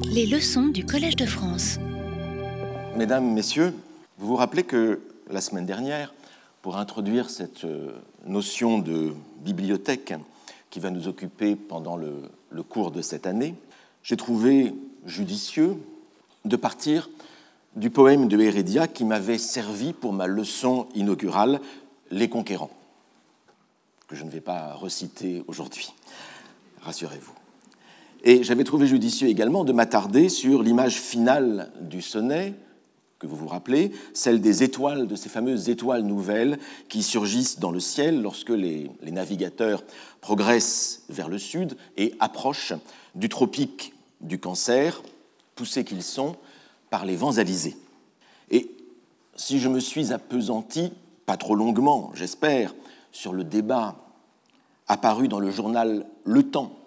Les leçons du Collège de France. Mesdames, Messieurs, vous vous rappelez que la semaine dernière, pour introduire cette euh, notion de bibliothèque qui va nous occuper pendant le, le cours de cette année, j'ai trouvé judicieux de partir du poème de Hérédia qui m'avait servi pour ma leçon inaugurale, Les Conquérants, que je ne vais pas reciter aujourd'hui, rassurez-vous. Et j'avais trouvé judicieux également de m'attarder sur l'image finale du sonnet, que vous vous rappelez, celle des étoiles, de ces fameuses étoiles nouvelles qui surgissent dans le ciel lorsque les, navigateurs progressent vers le sud et approchent du tropique du cancer, poussés qu'ils sont par les vents alizés. Et si je me suis appesanti, pas trop longuement, j'espère, sur le débat apparu dans le journal Le Temps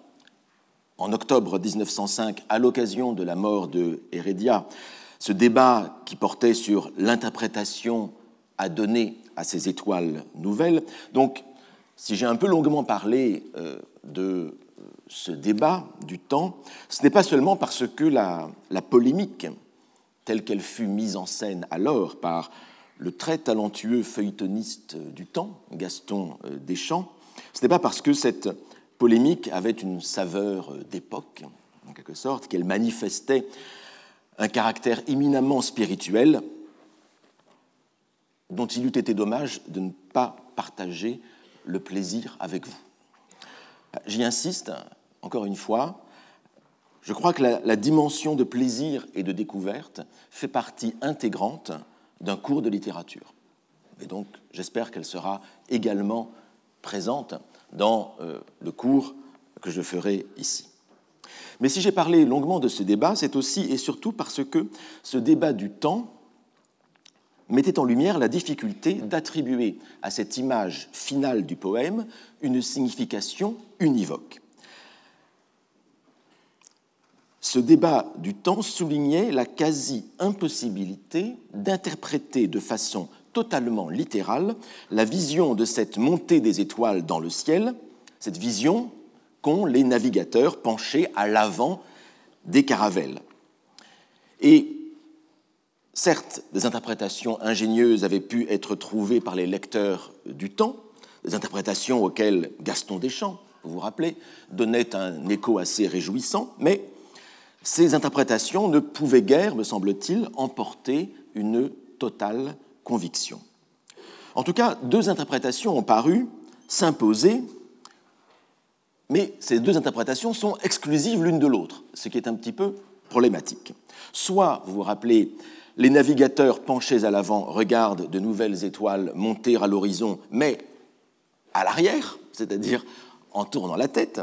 en octobre 1905 à l'occasion de la mort de Heredia, ce débat qui portait sur l'interprétation à donner à ces étoiles nouvelles. Donc, si j'ai un peu longuement parlé euh, de ce débat du temps, ce n'est pas seulement parce que la, la polémique, telle qu'elle fut mise en scène alors par le très talentueux feuilletoniste du temps, Gaston euh, Deschamps, ce n'est pas parce que cette polémique avait une saveur d'époque, en quelque sorte, qu'elle manifestait un caractère éminemment spirituel dont il eût été dommage de ne pas partager le plaisir avec vous. J'y insiste, encore une fois, je crois que la, la, dimension de plaisir et de découverte fait partie intégrante d'un cours de littérature. Et donc, j'espère qu'elle sera également présente dans euh, le cours que je ferai ici. Mais si j'ai parlé longuement de ce débat, c'est aussi et surtout parce que ce débat du temps mettait en lumière la difficulté d'attribuer à cette image finale du poème une signification univoque. Ce débat du temps soulignait la quasi-impossibilité d'interpréter de façon totalement littérale la vision de cette montée des étoiles dans le ciel, cette vision qu'ont les navigateurs penchés à l'avant des caravelles. Et certes, des interprétations ingénieuses avaient pu être trouvées par les lecteurs du temps, des interprétations auxquelles Gaston Deschamps, vous vous rappelez, donnait un écho assez réjouissant, mais ces interprétations ne pouvaient guère, me semble-t-il, emporter une totale conviction. En tout cas, deux interprétations ont paru s'imposer, mais ces deux interprétations sont exclusives l'une de l'autre, ce qui est un petit peu problématique. Soit, vous vous rappelez, les navigateurs penchés à l'avant regardent de nouvelles étoiles monter à l'horizon, mais à l'arrière, c'est-à-dire en tournant la tête,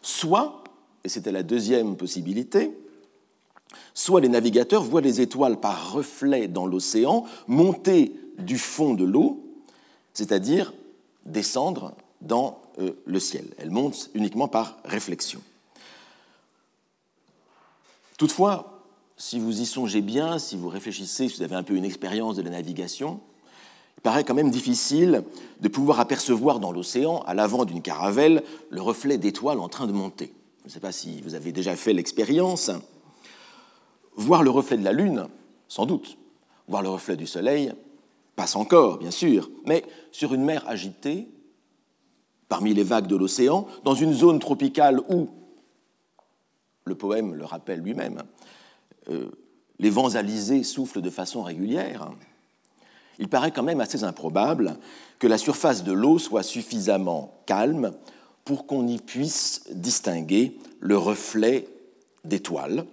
soit et c'était la deuxième possibilité, soit les navigateurs voient les étoiles par reflet dans l'océan monter du fond de l'eau, c'est-à-dire descendre dans euh, le ciel. Elles montent uniquement par réflexion. Toutefois, si vous y songez bien, si vous réfléchissez, si vous avez un peu une expérience de la navigation, il paraît quand même difficile de pouvoir apercevoir dans l'océan, à l'avant d'une caravelle, le reflet d'étoiles en train de monter. Je ne sais pas si vous avez déjà fait l'expérience. Voir le reflet de la Lune, sans doute. Voir le reflet du Soleil, passe encore, bien sûr. Mais sur une mer agitée, parmi les vagues de l'océan, dans une zone tropicale où, le poème le rappelle lui-même, euh, les vents alizés soufflent de façon régulière, il paraît quand même assez improbable que la surface de l'eau soit suffisamment calme pour qu'on y puisse distinguer le reflet d'étoiles,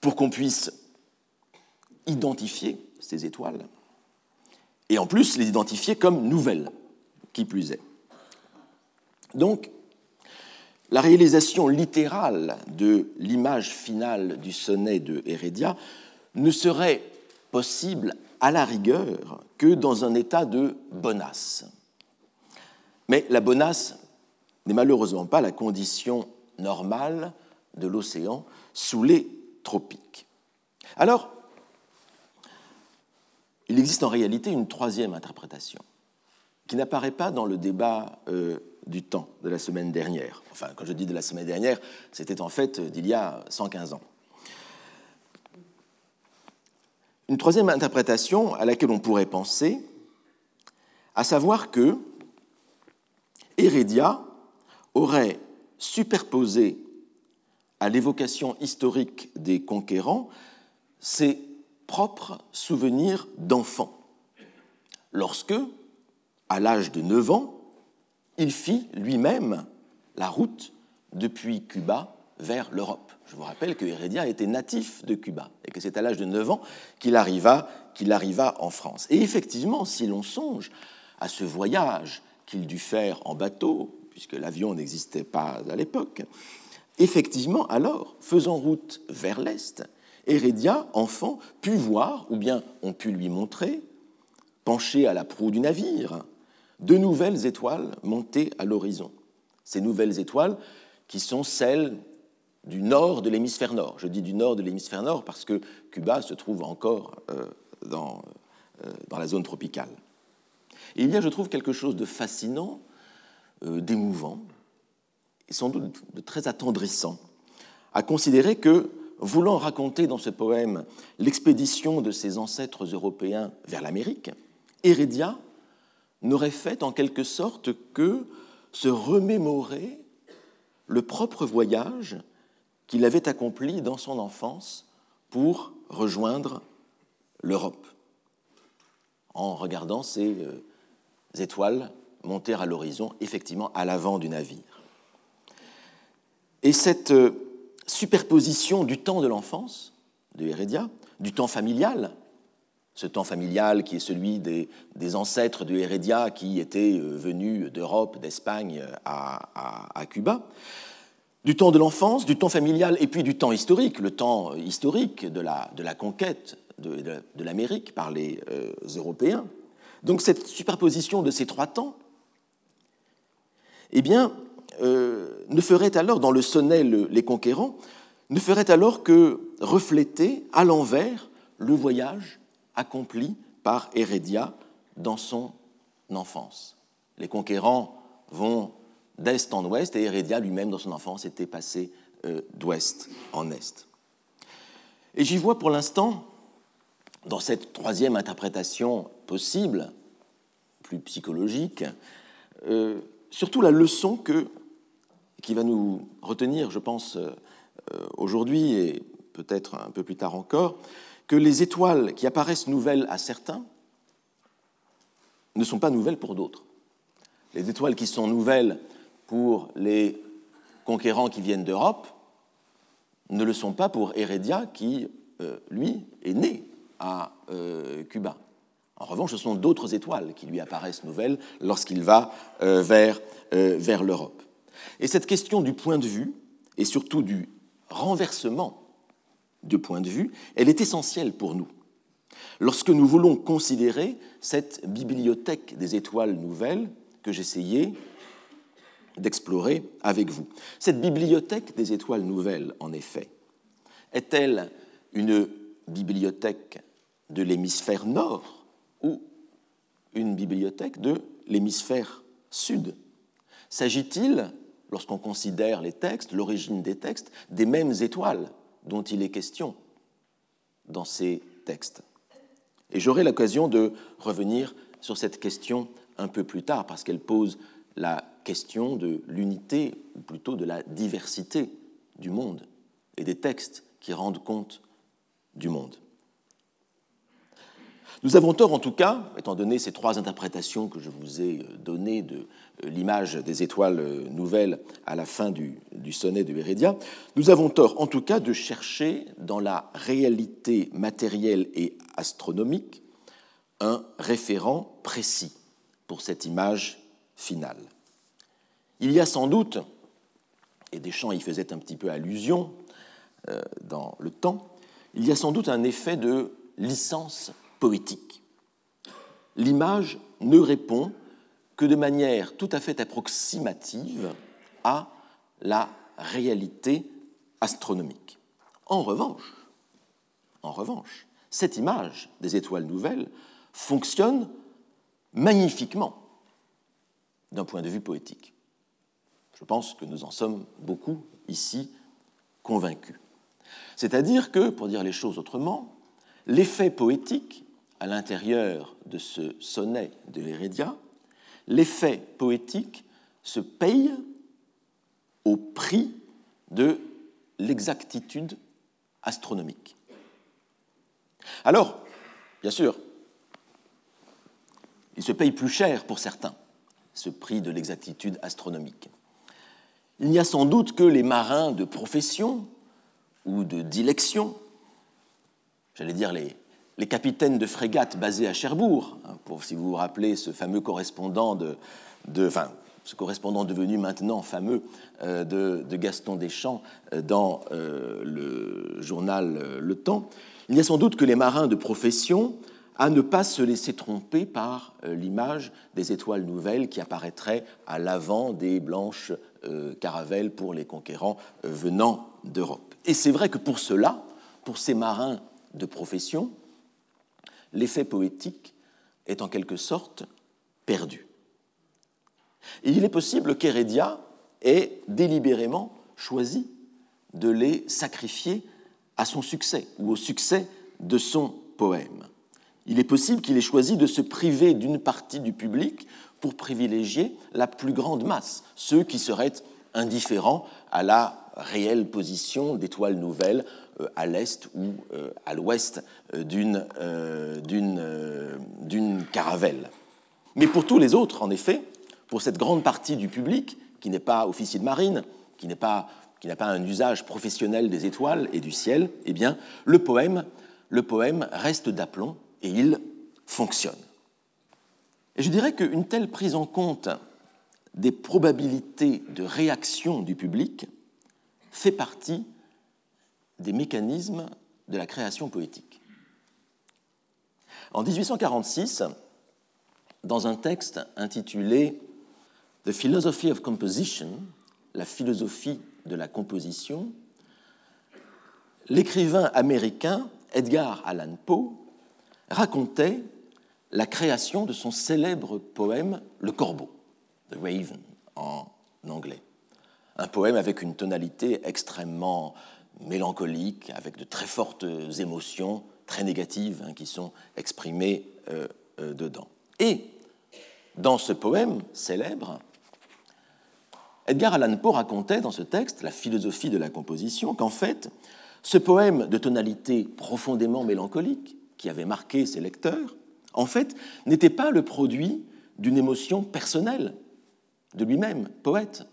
pour qu'on puisse identifier ces étoiles, et en plus les identifier comme nouvelles, qui plus est. Donc, la réalisation littérale de l'image finale du sonnet de Heredia ne serait possible à la rigueur que dans un état de bonasse. Mais la bonasse n'est malheureusement pas la condition normale de l'océan sous les alors, il existe en réalité une troisième interprétation qui n'apparaît pas dans le débat euh, du temps de la semaine dernière. Enfin, quand je dis de la semaine dernière, c'était en fait euh, d'il y a 115 ans. Une troisième interprétation à laquelle on pourrait penser, à savoir que Hérédia aurait superposé à l'évocation historique des conquérants ses propres souvenirs d'enfant, lorsque, à l'âge de 9 ans, il fit lui-même la route depuis Cuba vers l'Europe. Je vous rappelle que Heredia était natif de Cuba et que c'est à l'âge de 9 ans qu'il arriva, qu'il arriva en France. Et effectivement, si l'on songe à ce voyage qu'il dut faire en bateau, puisque l'avion n'existait pas à l'époque, effectivement, alors, faisant route vers l'Est, Heredia, enfant, put voir, ou bien on put lui montrer, penché à la proue du navire, de nouvelles étoiles montées à l'horizon. Ces nouvelles étoiles qui sont celles du nord de l'hémisphère nord. Je dis du nord de l'hémisphère nord parce que Cuba se trouve encore euh, dans, euh, dans, la zone tropicale. Et il y a, je trouve, quelque chose de fascinant, euh, d'émouvant, et sans doute de très attendrissant, à considérer que, voulant raconter dans ce poème l'expédition de ses ancêtres européens vers l'Amérique, Hérédia n'aurait fait en quelque sorte que se remémorer le propre voyage qu'il avait accompli dans son enfance pour rejoindre l'Europe, en regardant ces euh, étoiles monter à l'horizon, effectivement à l'avant du navire. Et cette euh, superposition du temps de l'enfance de Hérédia, du temps familial, ce temps familial qui est celui des, ancêtres de Heredia qui étaient euh, venus d'Europe, d'Espagne à, Cuba, du temps de l'enfance, du temps familial et puis du temps historique, le temps historique de la, conquête de, l'Amérique par les euh, Européens. Donc cette superposition de ces trois temps, eh bien, euh, ne ferait alors, dans le sonnet Les Conquérants, ne ferait alors que refléter à l'envers le voyage accompli par Hérédia dans son enfance. Les conquérants vont d'est en ouest et Hérédia lui-même dans son enfance était passé euh, d'ouest en est. Et j'y vois pour l'instant, dans cette troisième interprétation possible, plus psychologique, euh, surtout la leçon que, qui va nous retenir, je pense, euh, aujourd'hui et peut-être un peu plus tard encore, que les étoiles qui apparaissent nouvelles à certains ne sont pas nouvelles pour d'autres. Les étoiles qui sont nouvelles pour les conquérants qui viennent d'Europe ne le sont pas pour Heredia qui, euh, lui, est né à euh, Cuba. En revanche, ce sont d'autres étoiles qui lui apparaissent nouvelles lorsqu'il va euh, vers l'Europe. Et cette question du point de vue, et surtout du renversement de point de vue, elle est essentielle pour nous. Lorsque nous voulons considérer cette bibliothèque des étoiles nouvelles que j'essayais d'explorer avec vous. Cette bibliothèque des étoiles nouvelles, en effet, est-elle une bibliothèque de l'hémisphère nord ou une bibliothèque de l'hémisphère sud? S'agit-il, lorsqu'on considère les textes, l'origine des textes, des mêmes étoiles dont il est question dans ces textes. Et j'aurai l'occasion de revenir sur cette question un peu plus tard, parce qu'elle pose la question de l'unité, ou plutôt de la diversité du monde, et des textes qui rendent compte du monde. Nous avons tort, en tout cas, étant donné ces trois interprétations que je vous ai données de l'image des étoiles euh, nouvelles à la fin du, sonnet de Hérédia, nous avons tort, en tout cas, de chercher dans la réalité matérielle et astronomique un référent précis pour cette image finale. Il y a sans doute, et Deschamps y faisait un petit peu allusion euh, dans le temps, il y a sans doute un effet de licence poétique. L'image ne répond que de manière tout à fait approximative à la réalité astronomique. En revanche, en revanche, cette image des étoiles nouvelles fonctionne magnifiquement d'un point de vue poétique. Je pense que nous en sommes beaucoup ici convaincus. C'est-à-dire que, pour dire les choses autrement, l'effet poétique à l'intérieur de ce sonnet de Hérédia, l'effet poétique se paye au prix de l'exactitude astronomique. Alors, bien sûr, il se paye plus cher pour certains, ce prix de l'exactitude astronomique. Il n'y a sans doute que les marins de profession ou de dilection, j'allais dire les, les capitaines de frégates basés à Cherbourg, hein, pour, si vous vous rappelez ce fameux correspondant de, enfin, ce correspondant devenu maintenant fameux euh, de, Gaston Deschamps euh, dans euh, le journal Le Temps, il y a sans doute que les marins de profession à ne pas se laisser tromper par l'image des étoiles nouvelles qui apparaîtraient à l'avant des blanches caravelles pour les conquérants venant d'Europe. Et c'est vrai que pour cela, pour ces marins de profession, l'effet poétique est en quelque sorte perdu. Il est possible qu'Hérédia ait délibérément choisi de les sacrifier à son succès ou au succès de son poème. Il est possible qu'il ait choisi de se priver d'une partie du public pour privilégier la plus grande masse, ceux qui seraient indifférents à la réelle position d'étoiles nouvelles à l'est ou euh, à l'ouest euh, d'une caravelle. Mais pour tous les autres, en effet, pour cette grande partie du public qui n'est pas officier de marine, qui n'a pas, pas un usage professionnel des étoiles et du ciel, eh bien, le poème, le poème reste d'aplomb et il fonctionne. Et je dirais qu'une telle prise en compte des probabilités de réaction du public fait partie des mécanismes de la création poétique. En 1846, dans un texte intitulé The Philosophy of Composition, la philosophie de la composition, l'écrivain américain Edgar Allan Poe racontait la création de son célèbre poème Le Corbeau, The Raven en anglais. Un poème avec une tonalité extrêmement mélancolique, avec de très fortes émotions, très négatives, hein, qui sont exprimées euh, euh, dedans. Et dans ce poème célèbre, Edgar Allan Poe racontait dans ce texte, La philosophie de la composition, qu'en fait, ce poème de tonalité profondément mélancolique, qui avait marqué ses lecteurs, en fait, n'était pas le produit d'une émotion personnelle de lui-même, poète,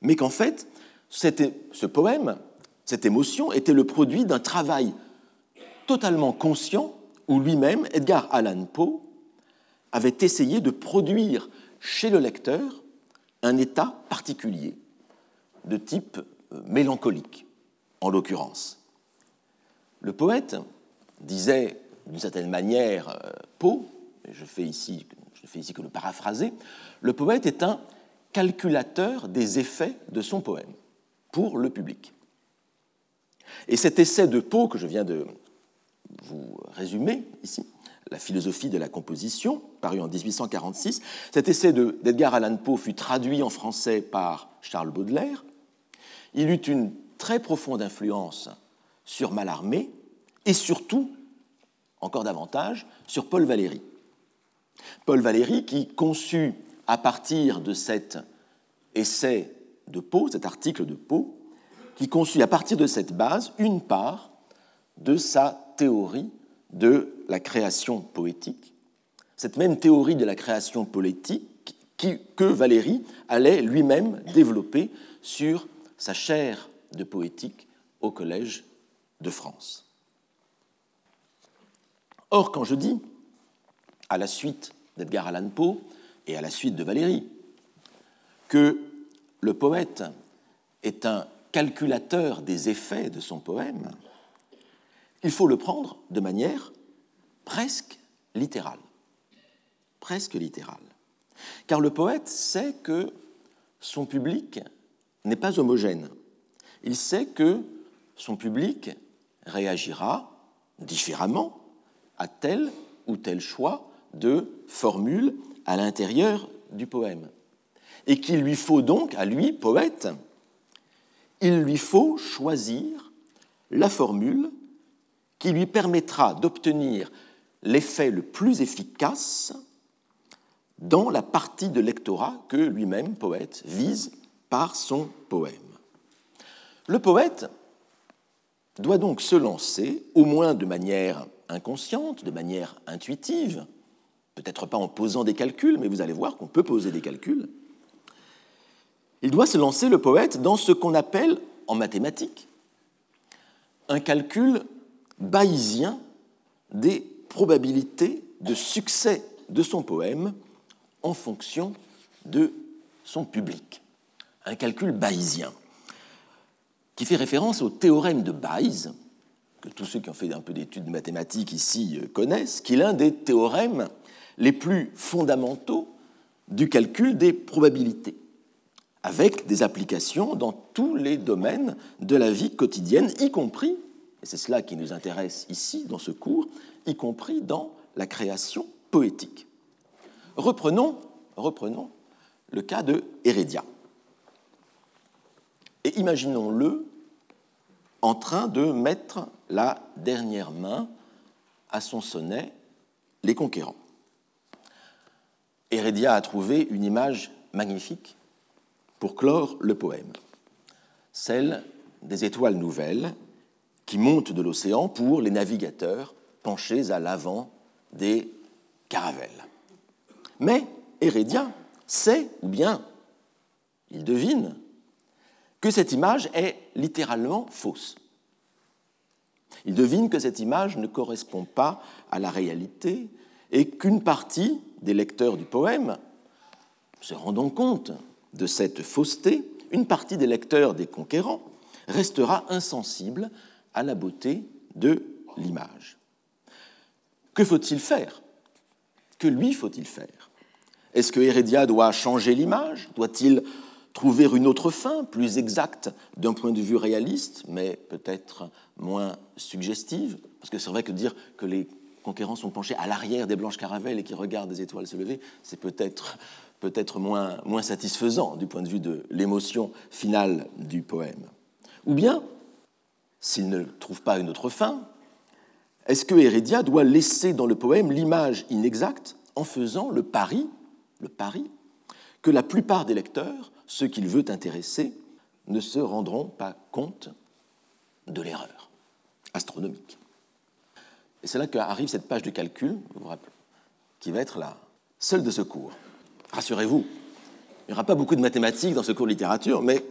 mais qu'en fait, ce poème, cette émotion, était le produit d'un travail totalement conscient où lui-même, Edgar Allan Poe, avait essayé de produire chez le lecteur un état particulier, de type euh, mélancolique, en l'occurrence. Le poète disait d'une certaine manière euh, Poe, je fais ici, je fais ici que le paraphraser, le poète est un calculateur des effets de son poème pour le public. Et cet essai de Poe que je viens de vous résumer ici, la philosophie de la composition, paru en 1846, cet essai d'Edgar Allan Poe fut traduit en français par Charles Baudelaire. Il eut une très profonde influence sur Mallarmé et surtout, encore davantage, sur Paul Valéry. Paul Valéry qui conçut à partir de cet essai de Poe, cet article de Poe, qui conçut à partir de cette base une part de sa théorie de la création poétique, cette même théorie de la création poétique que Valéry allait lui-même développer sur sa chaire de poétique au Collège de France. Or, quand je dis, à la suite d'Edgar Allan Poe et à la suite de Valéry, que le poète est un calculateur des effets de son poème, il faut le prendre de manière presque littérale. Presque littérale. Car le poète sait que son public n'est pas homogène. Il sait que son public réagira différemment à tel ou tel choix de formule à l'intérieur du poème et qu'il lui faut donc, à lui, poète, il lui faut choisir la formule qui lui permettra d'obtenir l'effet le plus efficace dans la partie de lectorat que lui-même, poète, vise par son poème. Le poète doit donc se lancer, au moins de manière inconsciente, de manière intuitive, peut-être pas en posant des calculs, mais vous allez voir qu'on peut poser des calculs. Il doit se lancer, le poète, dans ce qu'on appelle, en mathématiques, un calcul bayésien des probabilités de succès de son poème en fonction de son public. Un calcul bayésien qui fait référence au théorème de Bayes, que tous ceux qui ont fait un peu d'études de mathématiques ici euh, connaissent, qui est l'un des théorèmes les plus fondamentaux du calcul des probabilités, avec des applications dans tous les domaines de la vie quotidienne, y compris, et c'est cela qui nous intéresse ici dans ce cours, y compris dans la création poétique. Reprenons, reprenons le cas de Hérédia. Et imaginons-le en train de mettre la dernière main à son sonnet Les Conquérants. Hérédia a trouvé une image magnifique pour clore le poème, celle des étoiles nouvelles qui montent de l'océan pour les navigateurs penchés à l'avant des caravelles. Mais Hérédia sait, ou bien il devine, que cette image est littéralement fausse. Il devine que cette image ne correspond pas à la réalité et qu'une partie des lecteurs du poème, se rendant compte de cette fausseté, une partie des lecteurs des conquérants restera insensible à la beauté de l'image. Que faut-il faire? Que lui faut-il faire? Est-ce que Hérédia doit changer l'image? Doit-il trouver une autre fin, plus exacte d'un point de vue réaliste, mais peut-être moins suggestive? Parce que c'est vrai que dire que les conquérants sont penchés à l'arrière des blanches caravelles et qui regardent des étoiles se lever, c'est peut-être peut-être moins, satisfaisant du point de vue de l'émotion finale du poème. Ou bien, s'il ne trouve pas une autre fin, est-ce que Hérédia doit laisser dans le poème l'image inexacte en faisant le pari, le pari que la plupart des lecteurs, ceux qu'il veut intéresser, ne se rendront pas compte de l'erreur astronomique? Et c'est là qu'arrive cette page de calcul, vous vous rappelez, qui va être la seule de ce cours. Rassurez-vous, il n'y aura pas beaucoup de mathématiques dans ce cours de littérature, mais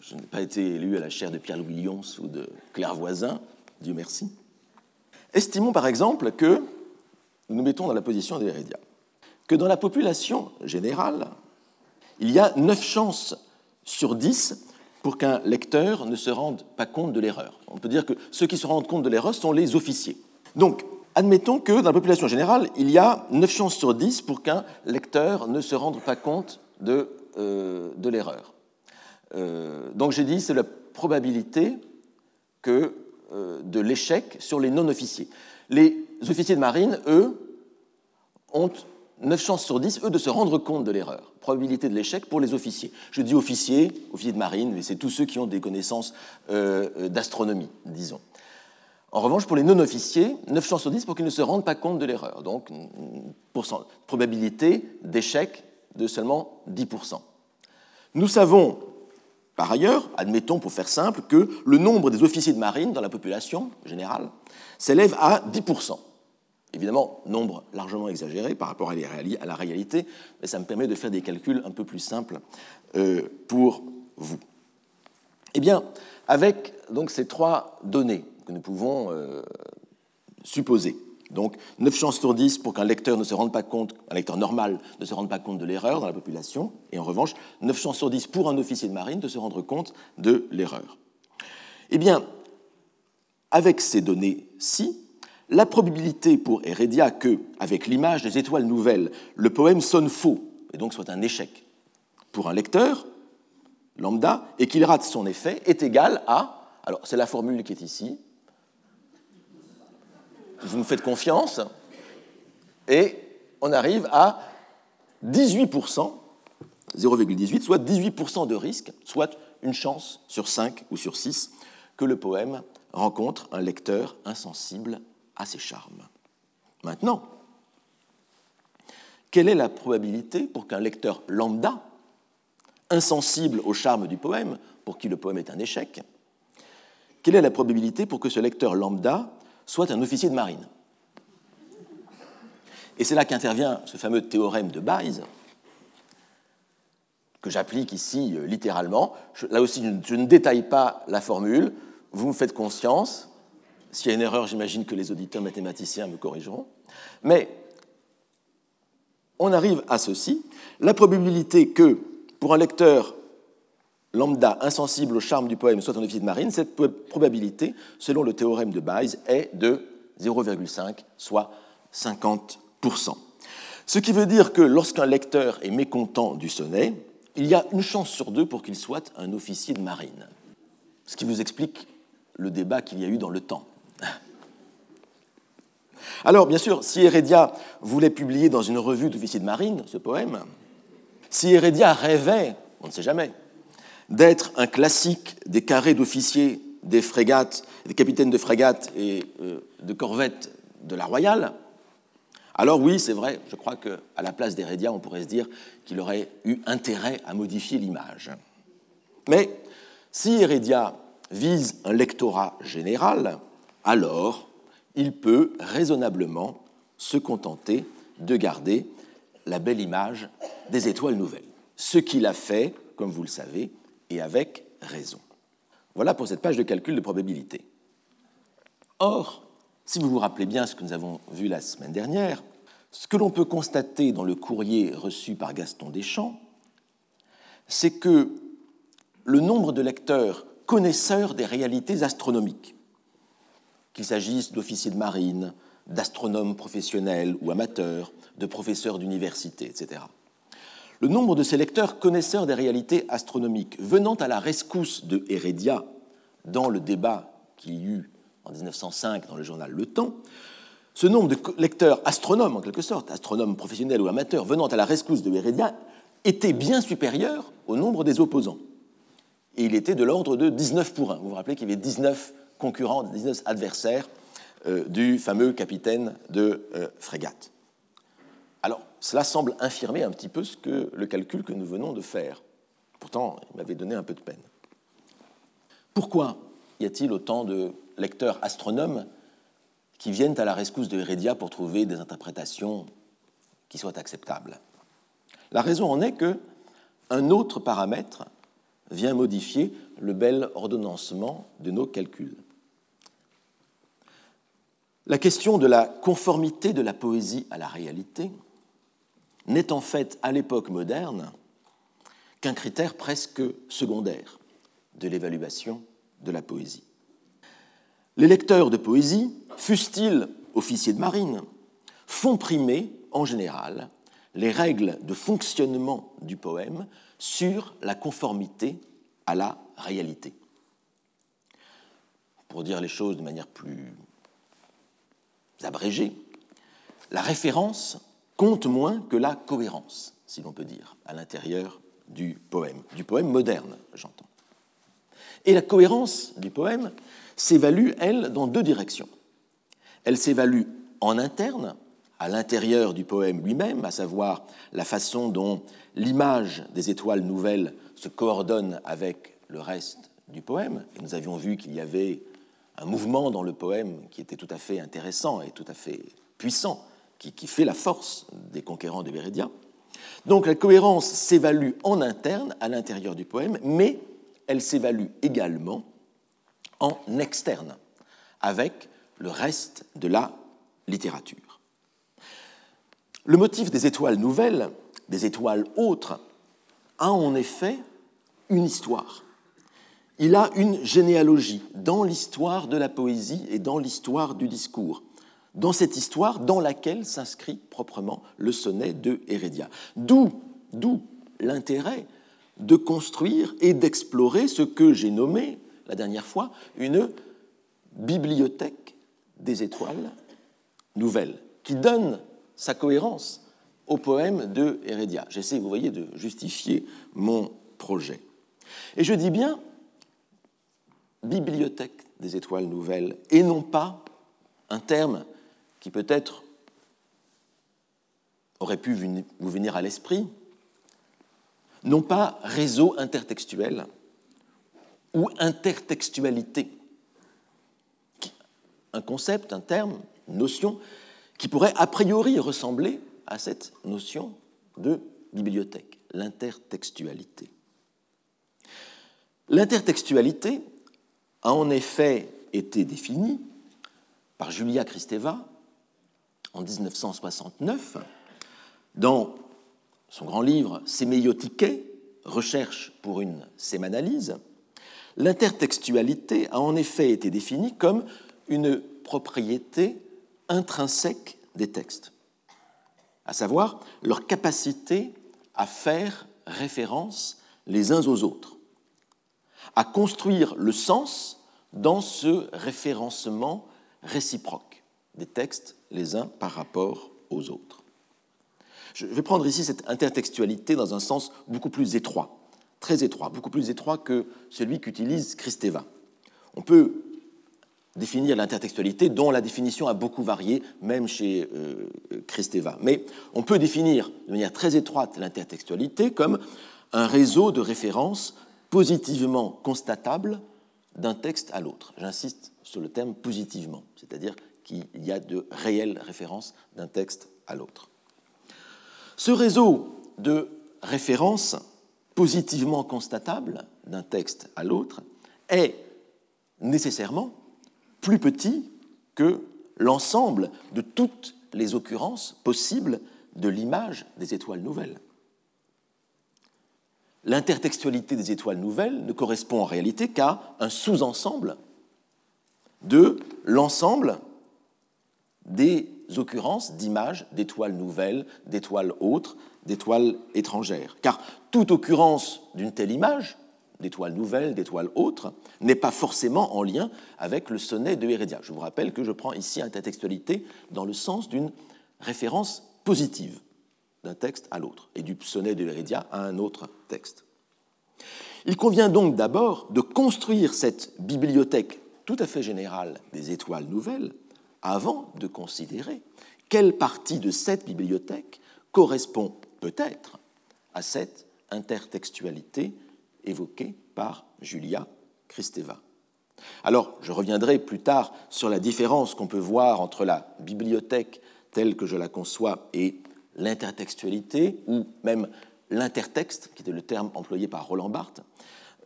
je n'ai pas été élu à la chaire de Pierre-Louis Lyons ou de Claire Voisin, Dieu merci. Estimons par exemple que, nous nous mettons dans la position des Hérédia, que dans la population générale, il y a 9 chances sur 10 pour qu'un lecteur ne se rende pas compte de l'erreur. On peut dire que ceux qui se rendent compte de l'erreur sont les officiers. Donc, admettons que dans la population générale, il y a 9 chances sur 10 pour qu'un lecteur ne se rende pas compte de, euh, l'erreur. Euh, donc j'ai dit, c'est la probabilité que, euh, de l'échec sur les non-officiers. Les officiers de marine, eux, ont 9 chances sur 10, eux, de se rendre compte de l'erreur. Probabilité de l'échec pour les officiers. Je dis officiers, officiers de marine, mais c'est tous ceux qui ont des connaissances d'astronomie, disons. En revanche, pour les non-officiers, 9 chances sur 10 pour qu'ils ne se rendent pas compte de l'erreur. Donc, probabilité d'échec de seulement 10%. Nous savons, par ailleurs, admettons pour faire simple, que le nombre des officiers de marine dans la population générale s'élève à 10%. Évidemment, nombre largement exagéré par rapport à la réalité, mais ça me permet de faire des calculs un peu plus simples euh, pour vous. Eh bien, avec donc, ces trois données, que nous pouvons euh, supposer. Donc 9 chances sur 10 pour qu'un lecteur ne se rende pas compte, un lecteur normal ne se rende pas compte de l'erreur dans la population, et en revanche 9 chances sur 10 pour un officier de marine de se rendre compte de l'erreur. Eh bien, avec ces données-ci, la probabilité pour Heredia que, avec l'image des étoiles nouvelles, le poème sonne faux et donc soit un échec pour un lecteur lambda et qu'il rate son effet est égale à, alors c'est la formule qui est ici, vous nous faites confiance, et on arrive à 18%, 0,18, soit 18% de risque, soit une chance sur 5 ou sur 6 que le poème rencontre un lecteur insensible à ses charmes. Maintenant, quelle est la probabilité pour qu'un lecteur lambda, insensible au charme du poème, pour qui le poème est un échec, quelle est la probabilité pour que ce lecteur lambda soit un officier de marine Et c'est là qu'intervient ce fameux théorème de Bayes, que j'applique ici euh, littéralement. là aussi, je ne détaille pas la formule, vous me faites conscience. S'il y a une erreur, j'imagine que les auditeurs mathématiciens me corrigeront. Mais on arrive à ceci. La probabilité que, pour un lecteur lambda insensible au charme du poème soit un officier de marine, cette probabilité, selon le théorème de Bayes, est de 0,5, soit 50%. Ce qui veut dire que lorsqu'un lecteur est mécontent du sonnet, il y a une chance sur deux pour qu'il soit un officier de marine. Ce qui vous explique le débat qu'il y a eu dans le temps. Alors, bien sûr, si Heredia voulait publier dans une revue d'officiers de marine ce poème, si Heredia rêvait, on ne sait jamais, d'être un classique des carrés d'officiers des frégates, des capitaines de frégates et euh, de corvettes de la Royale, alors oui, c'est vrai, je crois qu'à la place d'Heredia, on pourrait se dire qu'il aurait eu intérêt à modifier l'image. Mais si Heredia vise un lectorat général, alors il peut raisonnablement se contenter de garder la belle image des étoiles nouvelles. Ce qu'il a fait, comme vous le savez, et avec raison. Voilà pour cette page de calcul de probabilité. Or, si vous vous rappelez bien ce que nous avons vu la semaine dernière, ce que l'on peut constater dans le courrier reçu par Gaston Deschamps, c'est que le nombre de lecteurs connaisseurs des réalités astronomiques, qu'il s'agisse d'officiers de marine, d'astronomes professionnels ou amateurs, de professeurs d'université, etc. Le nombre de ces lecteurs connaisseurs des réalités astronomiques venant à la rescousse de Heredia dans le débat qu'il y eut en 1905 dans le journal Le Temps, ce nombre de lecteurs astronomes, en quelque sorte, astronomes professionnels ou amateurs, venant à la rescousse de Heredia, était bien supérieur au nombre des opposants. Et il était de l'ordre de 19 pour 1. Vous vous rappelez qu'il y avait 19 concurrents, 19 adversaires euh, du fameux capitaine de euh, frégate. Cela semble infirmer un petit peu ce que, le calcul que nous venons de faire. Pourtant, il m'avait donné un peu de peine. Pourquoi? Y a-t-il autant de lecteurs astronomes qui viennent à la rescousse de Heredia pour trouver des interprétations qui soient acceptables? La raison en est que un autre paramètre vient modifier le bel ordonnancement de nos calculs. La question de la conformité de la poésie à la réalité n'est en fait à l'époque moderne qu'un critère presque secondaire de l'évaluation de la poésie. Les lecteurs de poésie, fussent-ils officiers de marine, font primer en général les règles de fonctionnement du poème sur la conformité à la réalité. Pour dire les choses de manière plus abrégée, la référence compte moins que la cohérence, si l'on peut dire, à l'intérieur du poème, du poème moderne, j'entends. Et la cohérence du poème s'évalue, elle, dans deux directions. Elle s'évalue en interne, à l'intérieur du poème lui-même, à savoir la façon dont l'image des étoiles nouvelles se coordonne avec le reste du poème. Et nous avions vu qu'il y avait un mouvement dans le poème qui était tout à fait intéressant et tout à fait puissant, qui, fait la force des conquérants de Vérédia. Donc la cohérence s'évalue en interne, à l'intérieur du poème, mais elle s'évalue également en externe, avec le reste de la littérature. Le motif des étoiles nouvelles, des étoiles autres, a en effet une histoire. Il a une généalogie dans l'histoire de la poésie et dans l'histoire du discours, dans cette histoire dans laquelle s'inscrit proprement le sonnet de Hérédia. D'où l'intérêt de construire et d'explorer ce que j'ai nommé la dernière fois une bibliothèque des étoiles nouvelles, qui donne sa cohérence au poème de Hérédia. J'essaie, vous voyez, de justifier mon projet. Et je dis bien bibliothèque des étoiles nouvelles, et non pas un terme qui peut-être aurait pu vous venir à l'esprit, non pas réseau intertextuel ou intertextualité, un concept, un terme, une notion qui pourrait a priori ressembler à cette notion de bibliothèque, l'intertextualité. L'intertextualité a en effet été définie par Julia Kristeva en 1969 dans son grand livre Séméiotique, Recherche pour une sémanalyse. L'intertextualité a en effet été définie comme une propriété intrinsèque des textes, à savoir leur capacité à faire référence les uns aux autres, à construire le sens dans ce référencement réciproque des textes les uns par rapport aux autres. Je vais prendre ici cette intertextualité dans un sens beaucoup plus étroit, très étroit, beaucoup plus étroit que celui qu'utilise Christeva. On peut définir l'intertextualité, dont la définition a beaucoup varié, même chez euh, Christeva. Mais on peut définir de manière très étroite l'intertextualité comme un réseau de références positivement constatables d'un texte à l'autre. J'insiste sur le terme positivement, c'est-à-dire qu'il y a de réelles références d'un texte à l'autre. Ce réseau de références positivement constatables d'un texte à l'autre est nécessairement plus petit que l'ensemble de toutes les occurrences possibles de l'image des étoiles nouvelles. L'intertextualité des étoiles nouvelles ne correspond en réalité qu'à un sous-ensemble de l'ensemble des occurrences d'images d'étoiles nouvelles, d'étoiles autres, d'étoiles étrangères. Car toute occurrence d'une telle image d'étoiles nouvelles, d'étoiles autres, n'est pas forcément en lien avec le sonnet de Heredia. Je vous rappelle que je prends ici intertextualité dans le sens d'une référence positive d'un texte à l'autre, et du sonnet de Heredia à un autre texte. Il convient donc d'abord de construire cette bibliothèque tout à fait générale des étoiles nouvelles avant de considérer quelle partie de cette bibliothèque correspond peut-être à cette intertextualité évoquée par Julia Kristeva. Alors, je reviendrai plus tard sur la différence qu'on peut voir entre la bibliothèque telle que je la conçois et l'intertextualité, ou même l'intertexte, qui était le terme employé par Roland Barthes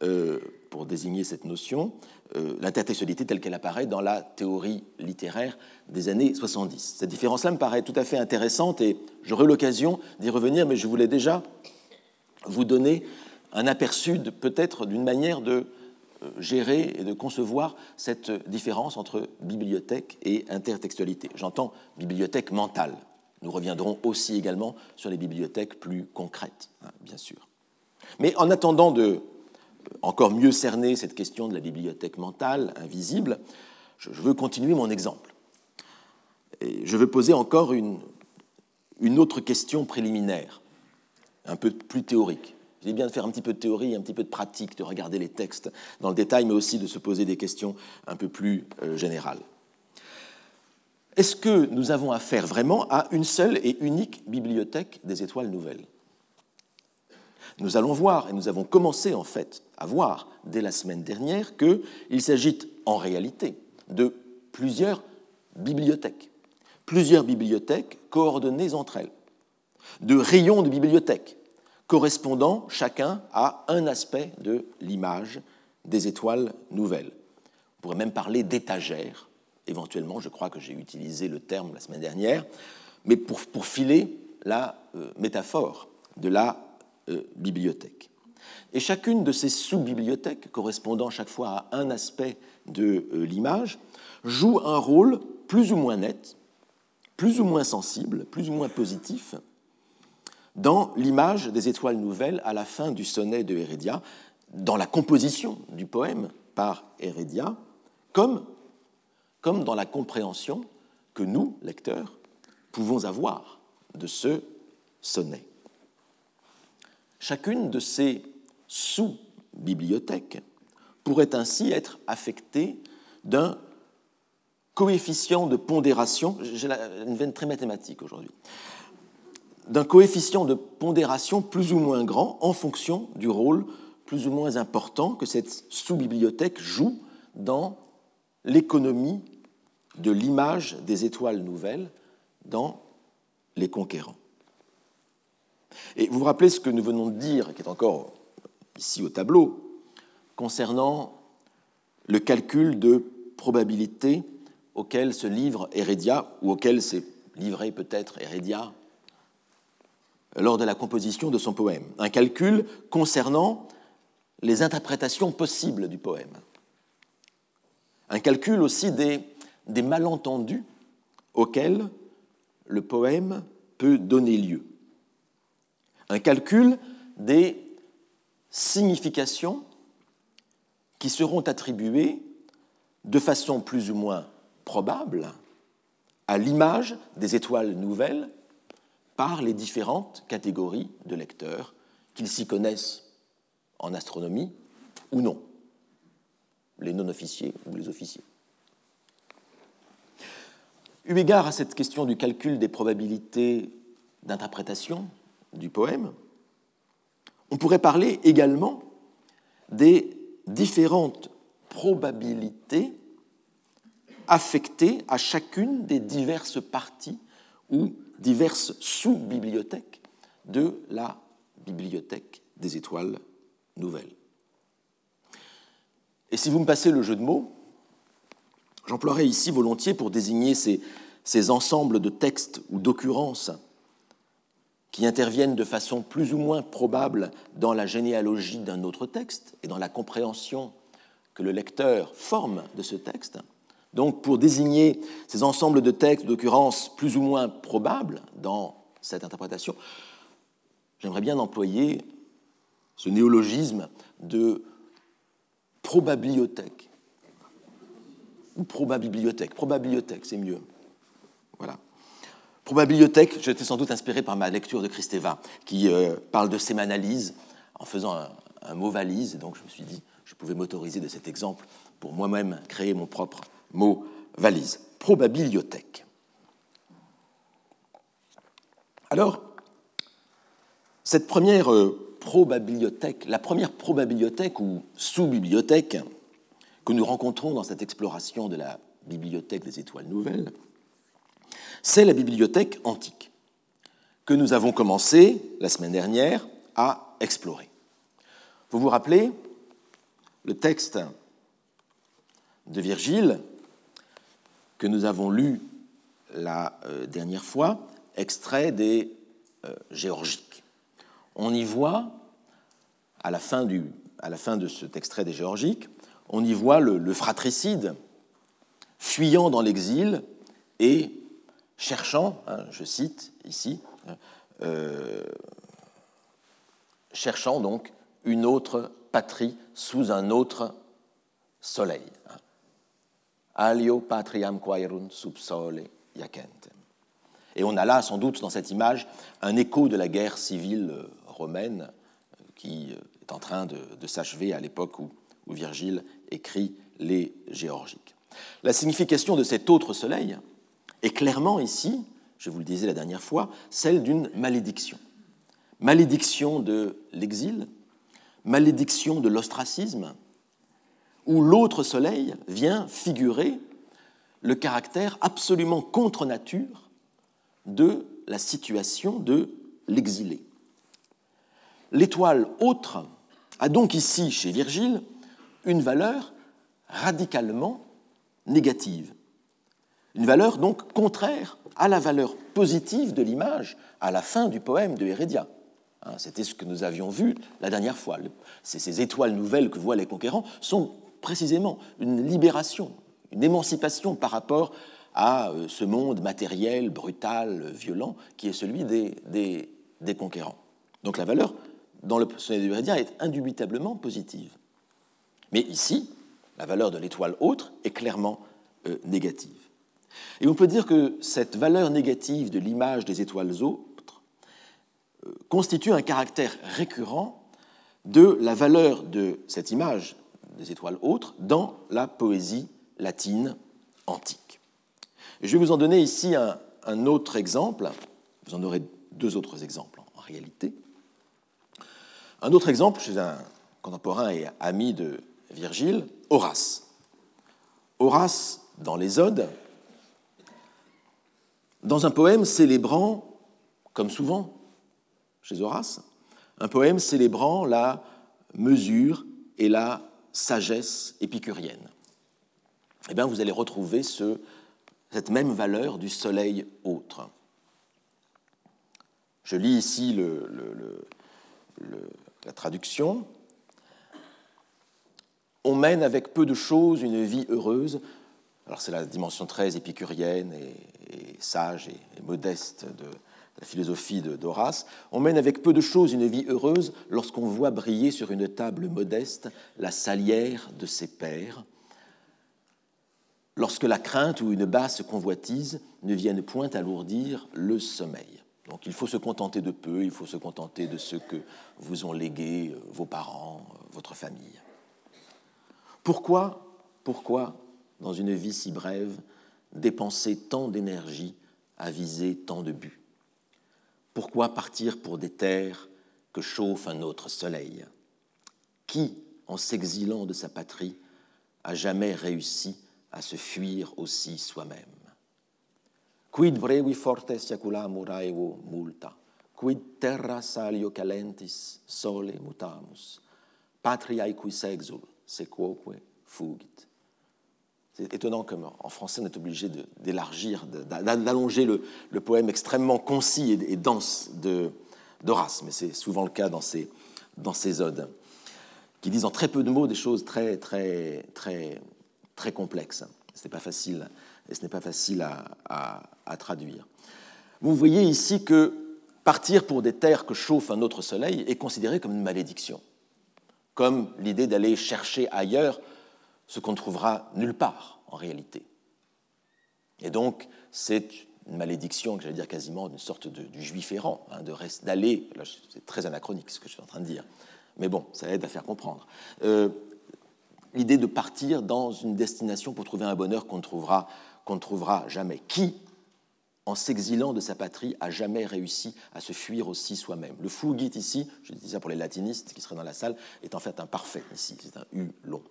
euh, pour désigner cette notion, euh, l'intertextualité telle qu'elle apparaît dans la théorie littéraire des années 70. Cette différence-là me paraît tout à fait intéressante et j'aurai l'occasion d'y revenir, mais je voulais déjà vous donner un aperçu peut-être d'une manière de euh, gérer et de concevoir cette différence entre bibliothèque et intertextualité. J'entends bibliothèque mentale. Nous reviendrons aussi également sur les bibliothèques plus concrètes, hein, bien sûr. Mais en attendant de encore mieux cerner cette question de la bibliothèque mentale, invisible, je veux continuer mon exemple. Et je veux poser encore une, une autre question préliminaire, un peu plus théorique. Est bien de faire un petit peu de théorie, un petit peu de pratique, de regarder les textes dans le détail, mais aussi de se poser des questions un peu plus euh, générales. Est-ce que nous avons affaire vraiment à une seule et unique bibliothèque des étoiles nouvelles? Nous allons voir, et nous avons commencé en fait à voir dès la semaine dernière, qu'il s'agit en réalité de plusieurs bibliothèques, plusieurs bibliothèques coordonnées entre elles, de rayons de bibliothèques correspondant chacun à un aspect de l'image des étoiles nouvelles. On pourrait même parler d'étagères, éventuellement, je crois que j'ai utilisé le terme la semaine dernière, mais pour, filer la euh, métaphore de la euh, bibliothèque. Et chacune de ces sous-bibliothèques, correspondant chaque fois à un aspect de euh, l'image, joue un rôle plus ou moins net, plus ou moins sensible, plus ou moins positif dans l'image des étoiles nouvelles à la fin du sonnet de Hérédia, dans la composition du poème par Hérédia, comme, comme dans la compréhension que nous, lecteurs, pouvons avoir de ce sonnet. Chacune de ces sous-bibliothèques pourrait ainsi être affectée d'un coefficient de pondération, j'ai une veine très mathématique aujourd'hui, d'un coefficient de pondération plus ou moins grand en fonction du rôle plus ou moins important que cette sous-bibliothèque joue dans l'économie de l'image des étoiles nouvelles dans les conquérants. Et vous vous rappelez ce que nous venons de dire, qui est encore ici au tableau, concernant le calcul de probabilité auquel se livre Heredia, ou auquel s'est livré peut-être Heredia lors de la composition de son poème. Un calcul concernant les interprétations possibles du poème. Un calcul aussi des malentendus auxquels le poème peut donner lieu. Un calcul des significations qui seront attribuées de façon plus ou moins probable à l'image des étoiles nouvelles par les différentes catégories de lecteurs, qu'ils s'y connaissent en astronomie ou non, les non-officiers ou les officiers. Eu égard à cette question du calcul des probabilités d'interprétation du poème, on pourrait parler également des différentes probabilités affectées à chacune des diverses parties ou diverses sous-bibliothèques de la bibliothèque des étoiles nouvelles. Et si vous me passez le jeu de mots, j'emploierai ici volontiers pour désigner ces, ces ensembles de textes ou d'occurrences qui interviennent de façon plus ou moins probable dans la généalogie d'un autre texte et dans la compréhension que le lecteur forme de ce texte. Donc pour désigner ces ensembles de textes, d'occurrences plus ou moins probables dans cette interprétation, j'aimerais bien employer ce néologisme de probabliothèque ou probabibliothèque. Probabibliothèque, c'est mieux. Probabibliothèque, j'étais sans doute inspiré par ma lecture de Christeva, qui euh, parle de sémanalise en faisant un, mot valise. Donc je me suis dit, je pouvais m'autoriser de cet exemple pour moi-même créer mon propre mot valise. Probabibliothèque. Alors, cette première euh, la première probabibliothèque ou sous-bibliothèque que nous rencontrons dans cette exploration de la bibliothèque des étoiles nouvelles, c'est la bibliothèque antique, que nous avons commencé la semaine dernière à explorer. Vous vous rappelez le texte de Virgile que nous avons lu la euh, dernière fois, extrait des euh, Géorgiques. On y voit, à la, fin du, à la fin de cet extrait des Géorgiques, on y voit le fratricide fuyant dans l'exil et cherchant, hein, je cite ici, euh, cherchant donc une autre patrie sous un autre soleil. Hein. Alio patriam quaerunt sub sole iacentem. Et on a là, sans doute, dans cette image, un écho de la guerre civile euh, romaine euh, qui est en train de, s'achever à l'époque où, où Virgile écrit les Géorgiques. La signification de cet autre soleil, est clairement ici, je vous le disais la dernière fois, celle d'une malédiction. Malédiction de l'exil, malédiction de l'ostracisme, où l'autre soleil vient figurer le caractère absolument contre nature de la situation de l'exilé. L'étoile autre a donc ici, chez Virgile, une valeur radicalement négative. Une valeur donc contraire à la valeur positive de l'image à la fin du poème de Hérédia. Hein, c'était ce que nous avions vu la dernière fois. Ces étoiles nouvelles que voient les conquérants sont précisément une libération, une émancipation par rapport à euh, ce monde matériel, brutal, violent, qui est celui des, des, conquérants. Donc la valeur dans le sonnet de Hérédia est indubitablement positive. Mais ici, la valeur de l'étoile autre est clairement euh, négative. Et on peut dire que cette valeur négative de l'image des étoiles autres euh, constitue un caractère récurrent de la valeur de cette image des étoiles autres dans la poésie latine antique. je vais vous en donner ici un, un autre exemple. Vous en aurez deux autres exemples en réalité. Un autre exemple chez un contemporain et ami de Virgile, Horace. Horace, dans les Odes, dans un poème célébrant, comme souvent chez Horace, un poème célébrant la mesure et la sagesse épicurienne. Eh bien, vous allez retrouver ce, cette même valeur du soleil autre. Je lis ici la traduction. On mène avec peu de choses une vie heureuse. Alors c'est la dimension très épicurienne et, sage et, modeste de la philosophie d'Horace. On mène avec peu de choses une vie heureuse lorsqu'on voit briller sur une table modeste la salière de ses pères, lorsque la crainte ou une basse convoitise ne viennent point alourdir le sommeil. Donc il faut se contenter de peu, il faut se contenter de ce que vous ont légué euh, vos parents, euh, votre famille. Pourquoi, pourquoi, dans une vie si brève, dépenser tant d'énergie à viser tant de buts. Pourquoi partir pour des terres que chauffe un autre soleil? Qui, en s'exilant de sa patrie, a jamais réussi à se fuir aussi soi-même? Quid brevi fortes saculamur aevo multa, quid terra salio calentis sole mutamus, patriae qui sexul, sequoque fugit. C'est étonnant comme en français on est obligé d'élargir, d'allonger le, poème extrêmement concis et, dense d'Horace, mais c'est souvent le cas dans ces, dans ces odes, qui disent en très peu de mots des choses très, très, très, très complexes. Ce n'est pas facile et ce n'est pas facile à, traduire. Vous voyez ici que partir pour des terres que chauffe un autre soleil est considéré comme une malédiction, comme l'idée d'aller chercher ailleurs ce qu'on ne trouvera nulle part en réalité. Et donc, c'est une malédiction, j'allais dire quasiment une sorte de, du juif errant, hein, d'aller, c'est très anachronique ce que je suis en train de dire, mais bon, ça aide à faire comprendre. Euh, l'idée de partir dans une destination pour trouver un bonheur qu'on ne trouvera qu'on ne trouvera jamais. Qui, en s'exilant de sa patrie, a jamais réussi à se fuir aussi soi-même? Le fugit ici, je dis ça pour les latinistes qui seraient dans la salle, est en fait un parfait ici, c'est un U long.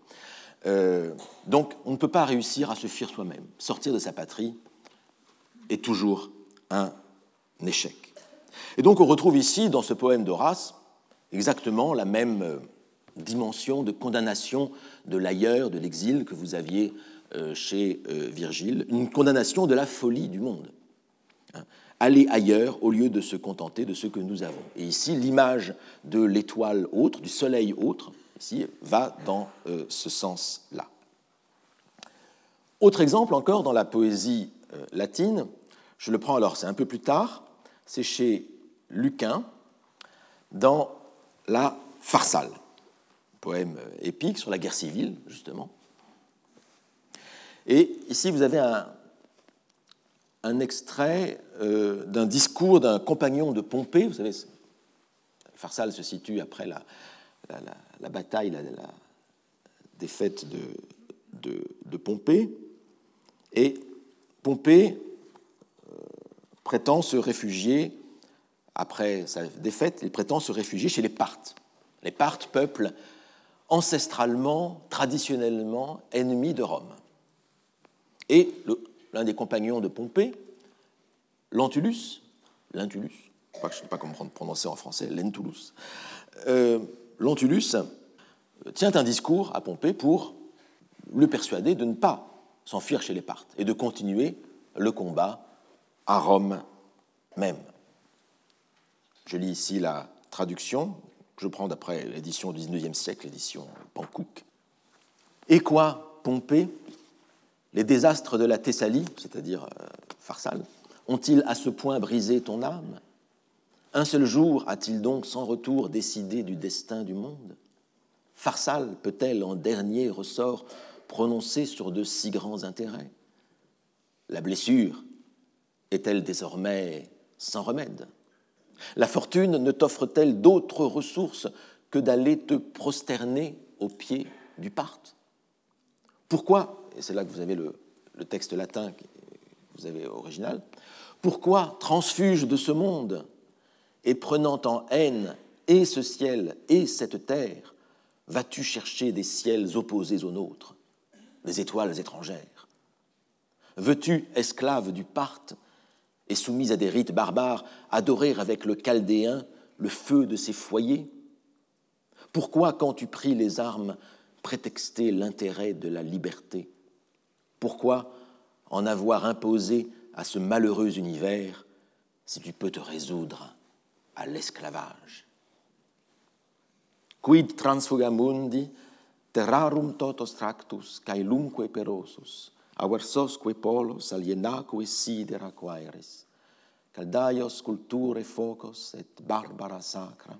Euh, donc on ne peut pas réussir à se fuir soi-même. Sortir de sa patrie est toujours un échec. Et donc on retrouve ici, dans ce poème d'Horace, exactement la même euh, dimension de condamnation de l'ailleurs, de l'exil que vous aviez euh, chez Virgile, une condamnation de la folie du monde. Hein. Aller ailleurs au lieu de se contenter de ce que nous avons. Et ici, l'image de l'étoile autre, du soleil autre, ici, va dans euh, ce sens-là. Autre exemple encore dans la poésie latine, je le prends alors, c'est un peu plus tard, c'est chez Lucain, dans la Pharsale, poème épique sur la guerre civile, justement. Et ici, vous avez un, extrait euh, d'un discours d'un compagnon de Pompée. Vous savez, Pharsale se situe après la, bataille, la, défaite de, de, Pompée. Et Pompée euh, prétend se réfugier, après sa défaite, il prétend se réfugier chez les Parthes. Les Parthes, peuple ancestralement, traditionnellement ennemi de Rome. Et l'un des compagnons de Pompée, Lentulus, Lentulus, je ne sais pas comment prononcer en français, Lentulus, euh, Lentulus tient un discours à Pompée pour le persuader de ne pas s'enfuir chez les Parthes et de continuer le combat à Rome même. Je lis ici la traduction, je prends d'après l'édition du XIXe siècle, l'édition Pankouk. Et quoi, Pompée les désastres de la Thessalie, c'est-à-dire euh, Pharsale, ont-ils à ce point brisé ton âme? Un seul jour a-t-il donc sans retour décidé du destin du monde? Pharsale peut-elle en dernier ressort prononcer sur de si grands intérêts? La blessure est-elle désormais sans remède? La fortune ne t'offre-t-elle d'autres ressources que d'aller te prosterner aux pieds du Parthe? Pourquoi et c'est là que vous avez le, le texte latin que vous avez original, pourquoi, transfuge de ce monde, et prenant en haine et ce ciel et cette terre, vas-tu chercher des ciels opposés aux nôtres, des étoiles étrangères? Veux-tu, esclave du Parthe, et soumise à des rites barbares, adorer avec le Chaldéen le feu de ses foyers? Pourquoi, quand tu pris les armes, prétexter l'intérêt de la liberté? Pourquoi en avoir imposé à ce malheureux univers si tu peux te résoudre à l'esclavage. Quid transfugamundi terrarum totos tractus, caelumque perosus, aversosque polos alienaque sidera quaeris, caldaios culture focos et barbara sacra,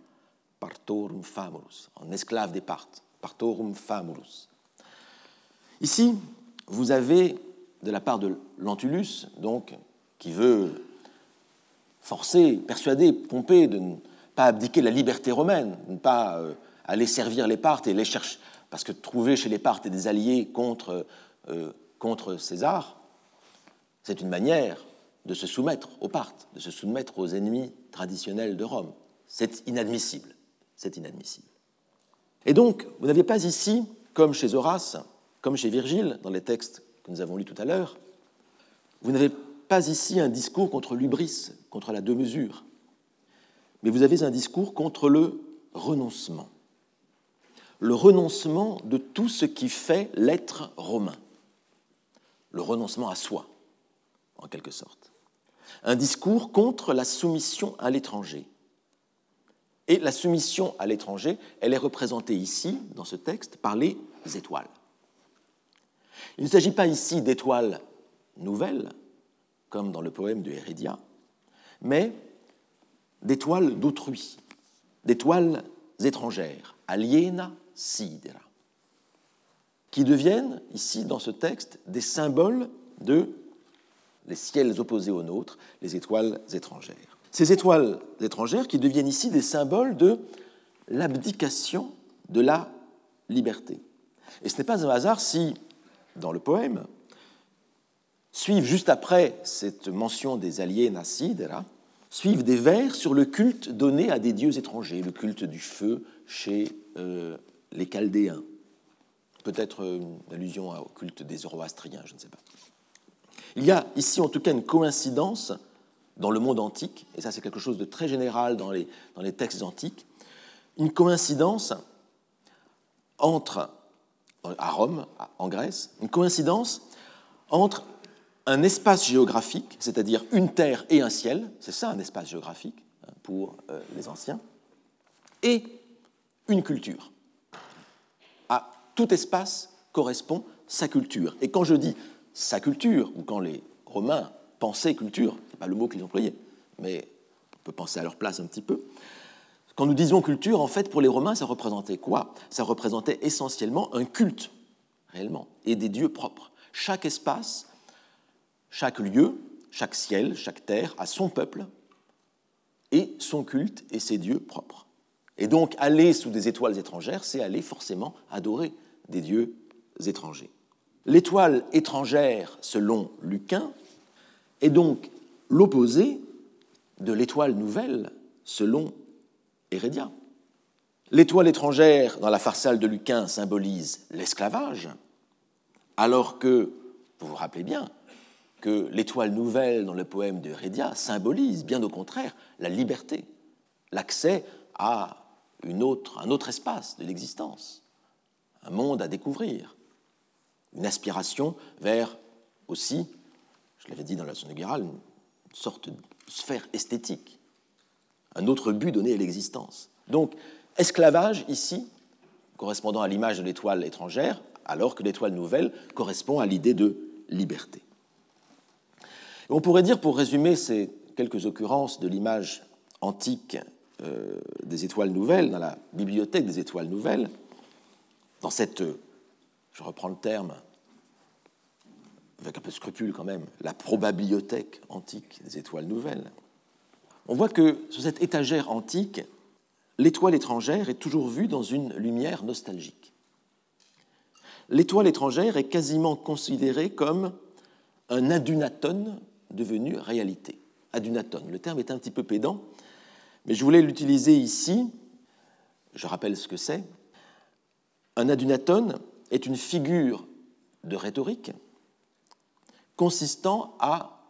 partorum famulus, en esclave des parts, partorum famulus. Ici, vous avez, de la part de Lentulus, donc, qui veut forcer, persuader Pompée de ne pas abdiquer la liberté romaine, de ne pas euh, aller servir les Parthes et les chercher, parce que trouver chez les Parthes des alliés contre euh, contre César, c'est une manière de se soumettre aux Parthes, de se soumettre aux ennemis traditionnels de Rome. C'est inadmissible. C'est inadmissible. Et donc, vous n'avez pas ici, comme chez Horace, comme chez Virgile, dans les textes que nous avons lus tout à l'heure, vous n'avez pas ici un discours contre l'ubris, contre la deux-mesure, mais vous avez un discours contre le renoncement. Le renoncement de tout ce qui fait l'être romain le renoncement à soi, en quelque sorte. Un discours contre la soumission à l'étranger. Et la soumission à l'étranger, elle est représentée ici, dans ce texte, par les étoiles. Il ne s'agit pas ici d'étoiles nouvelles, comme dans le poème de Hérédia, mais d'étoiles d'autrui, d'étoiles étrangères, aliena sidera qui deviennent, ici, dans ce texte, des symboles de les ciels opposés aux nôtres, les étoiles étrangères. Ces étoiles étrangères qui deviennent ici des symboles de l'abdication de la liberté. Et ce n'est pas un hasard si, dans le poème, suivent juste après cette mention des alliés là, suivent des vers sur le culte donné à des dieux étrangers, le culte du feu chez euh, les Chaldéens, peut-être une allusion au culte des Zoroastriens, je ne sais pas. Il y a ici en tout cas une coïncidence dans le monde antique, et ça c'est quelque chose de très général dans les, dans les textes antiques, une coïncidence entre, à Rome, en Grèce, une coïncidence entre un espace géographique, c'est-à-dire une terre et un ciel, c'est ça un espace géographique hein, pour euh, les anciens, et une culture tout espace correspond sa culture. Et quand je dis sa culture, ou quand les Romains pensaient culture, ce n'est pas le mot qu'ils employaient, mais on peut penser à leur place un petit peu, quand nous disons culture, en fait, pour les Romains, ça représentait quoi? Ça représentait essentiellement un culte, réellement, et des dieux propres. Chaque espace, chaque lieu, chaque ciel, chaque terre a son peuple et son culte et ses dieux propres. Et donc, aller sous des étoiles étrangères, c'est aller forcément adorer des dieux étrangers. L'étoile étrangère, selon Lucain, est donc l'opposé de l'étoile nouvelle, selon Hérédia. L'étoile étrangère, dans la farsale de Lucain, symbolise l'esclavage, alors que, vous vous rappelez bien, que l'étoile nouvelle dans le poème de Hérédia symbolise, bien au contraire, la liberté, l'accès à une un autre espace de l'existence un monde à découvrir, une aspiration vers aussi, je l'avais dit dans la Guéral, une sorte de sphère esthétique, un autre but donné à l'existence. Donc, esclavage ici, correspondant à l'image de l'étoile étrangère, alors que l'étoile nouvelle correspond à l'idée de liberté. On pourrait dire, pour résumer ces quelques occurrences de l'image antique euh, des étoiles nouvelles, dans la bibliothèque des étoiles nouvelles, dans cette, je reprends le terme, avec un peu de scrupule quand même, la probabliothèque antique des étoiles nouvelles, on voit que sur cette étagère antique, l'étoile étrangère est toujours vue dans une lumière nostalgique. l'étoile étrangère est quasiment considérée comme un adunatone devenu réalité. Adunatone, le terme est un petit peu pédant, mais je voulais l'utiliser ici. Je rappelle ce que c'est. Un adunatone est une figure de rhétorique consistant à